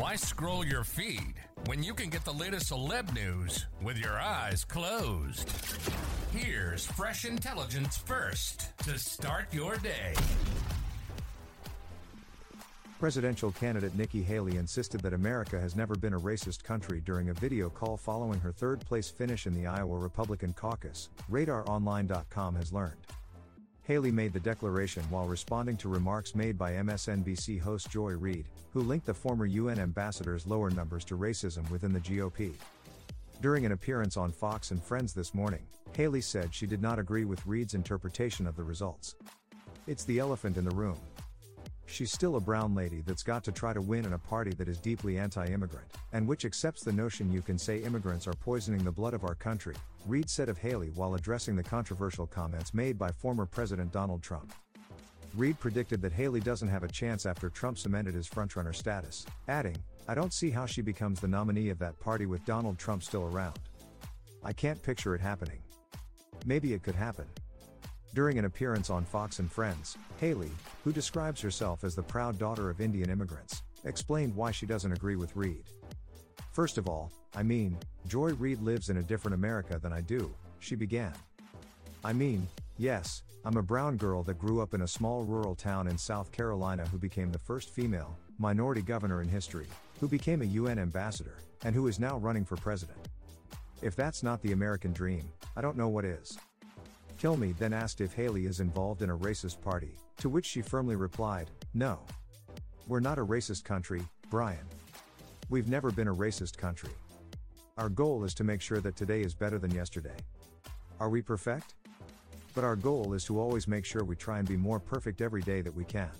Why scroll your feed when you can get the latest celeb news with your eyes closed? Here's fresh intelligence first to start your day. Presidential candidate Nikki Haley insisted that America has never been a racist country during a video call following her third place finish in the Iowa Republican caucus, RadarOnline.com has learned. Haley made the declaration while responding to remarks made by MSNBC host Joy Reid, who linked the former UN ambassador's lower numbers to racism within the GOP. During an appearance on Fox and Friends this morning, Haley said she did not agree with Reid's interpretation of the results. It's the elephant in the room. She's still a brown lady that's got to try to win in a party that is deeply anti immigrant, and which accepts the notion you can say immigrants are poisoning the blood of our country, Reid said of Haley while addressing the controversial comments made by former President Donald Trump. Reid predicted that Haley doesn't have a chance after Trump cemented his frontrunner status, adding, I don't see how she becomes the nominee of that party with Donald Trump still around. I can't picture it happening. Maybe it could happen. During an appearance on Fox and Friends, Haley, who describes herself as the proud daughter of Indian immigrants, explained why she doesn't agree with Reid. First of all, I mean, Joy Reid lives in a different America than I do, she began. I mean, yes, I'm a brown girl that grew up in a small rural town in South Carolina who became the first female, minority governor in history, who became a UN ambassador, and who is now running for president. If that's not the American dream, I don't know what is. Kilmeade then asked if Haley is involved in a racist party, to which she firmly replied, No. We're not a racist country, Brian. We've never been a racist country. Our goal is to make sure that today is better than yesterday. Are we perfect? But our goal is to always make sure we try and be more perfect every day that we can.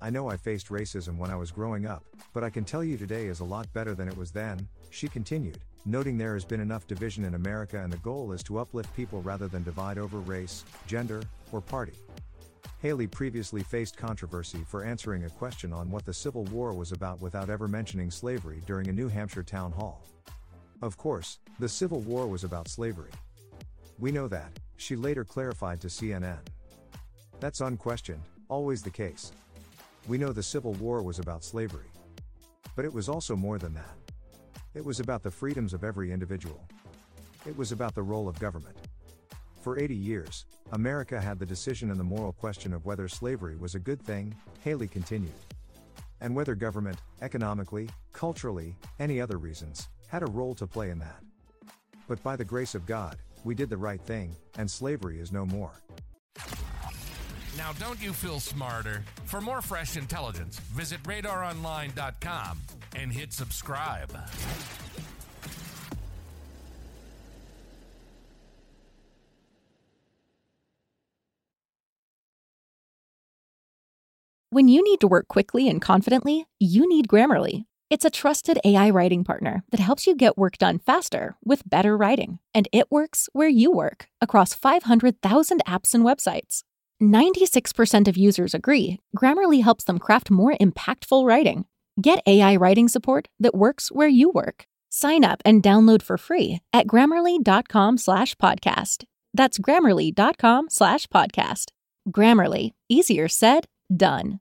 I know I faced racism when I was growing up, but I can tell you today is a lot better than it was then, she continued noting there has been enough division in America and the goal is to uplift people rather than divide over race, gender, or party. Haley previously faced controversy for answering a question on what the Civil War was about without ever mentioning slavery during a New Hampshire town hall. Of course, the Civil War was about slavery. We know that, she later clarified to CNN. That's unquestioned, always the case. We know the Civil War was about slavery. But it was also more than that. It was about the freedoms of every individual. It was about the role of government. For 80 years, America had the decision and the moral question of whether slavery was a good thing, Haley continued. And whether government, economically, culturally, any other reasons, had a role to play in that. But by the grace of God, we did the right thing, and slavery is no more. Now, don't you feel smarter? For more fresh intelligence, visit radaronline.com and hit subscribe. When you need to work quickly and confidently, you need Grammarly. It's a trusted AI writing partner that helps you get work done faster with better writing. And it works where you work across 500,000 apps and websites. 96% of users agree Grammarly helps them craft more impactful writing. Get AI writing support that works where you work. Sign up and download for free at grammarly.com slash podcast. That's grammarly.com slash podcast. Grammarly, easier said, done.